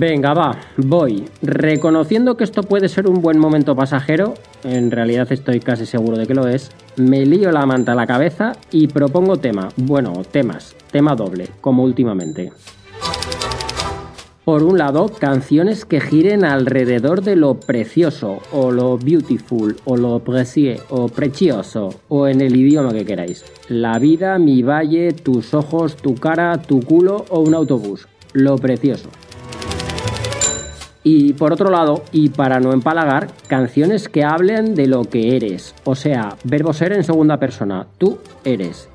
Venga, va, voy. Reconociendo que esto puede ser un buen momento pasajero, en realidad estoy casi seguro de que lo es, me lío la manta a la cabeza y propongo tema, bueno, temas, tema doble, como últimamente. Por un lado, canciones que giren alrededor de lo precioso, o lo beautiful, o lo precié, o precioso, o en el idioma que queráis. La vida, mi valle, tus ojos, tu cara, tu culo o un autobús. Lo precioso. Y por otro lado, y para no empalagar, canciones que hablen de lo que eres. O sea, verbo ser en segunda persona. Tú eres.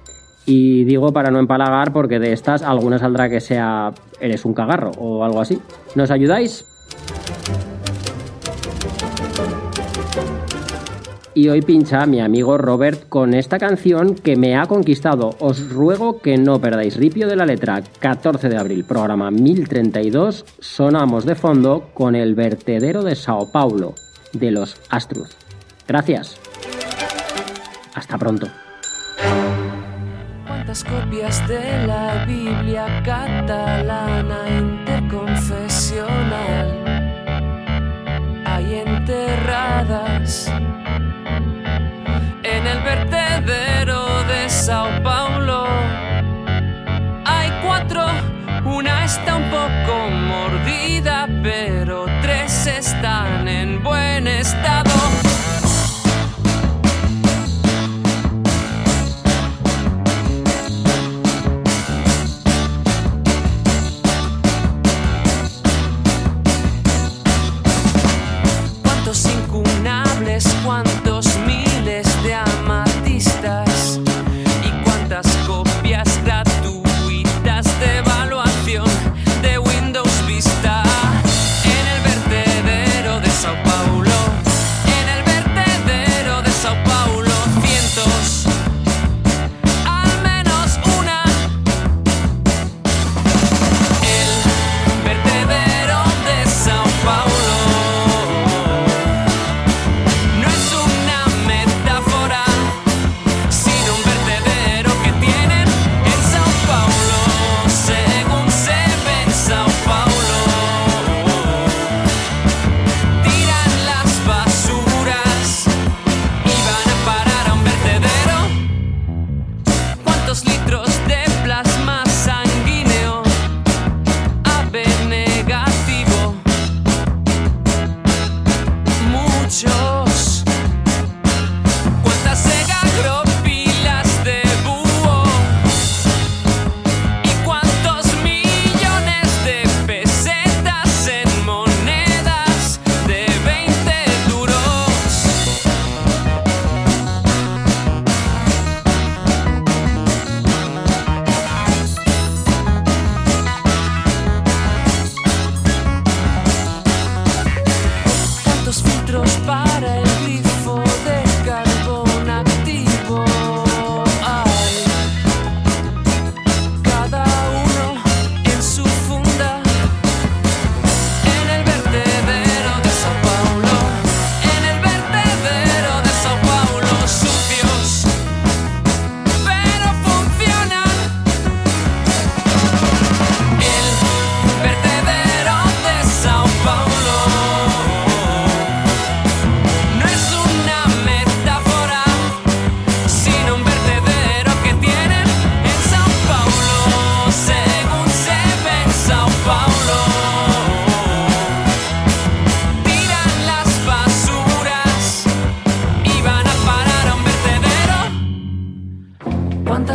Y digo para no empalagar porque de estas alguna saldrá que sea eres un cagarro o algo así. ¿Nos ayudáis? Y hoy pincha mi amigo Robert con esta canción que me ha conquistado. Os ruego que no perdáis ripio de la letra. 14 de abril, programa 1032. Sonamos de fondo con el vertedero de Sao Paulo, de los Astruz. Gracias. Hasta pronto copias de la Biblia catalana una está un poco mordida, pero tres están en buen estado. de plasmar.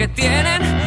que tienen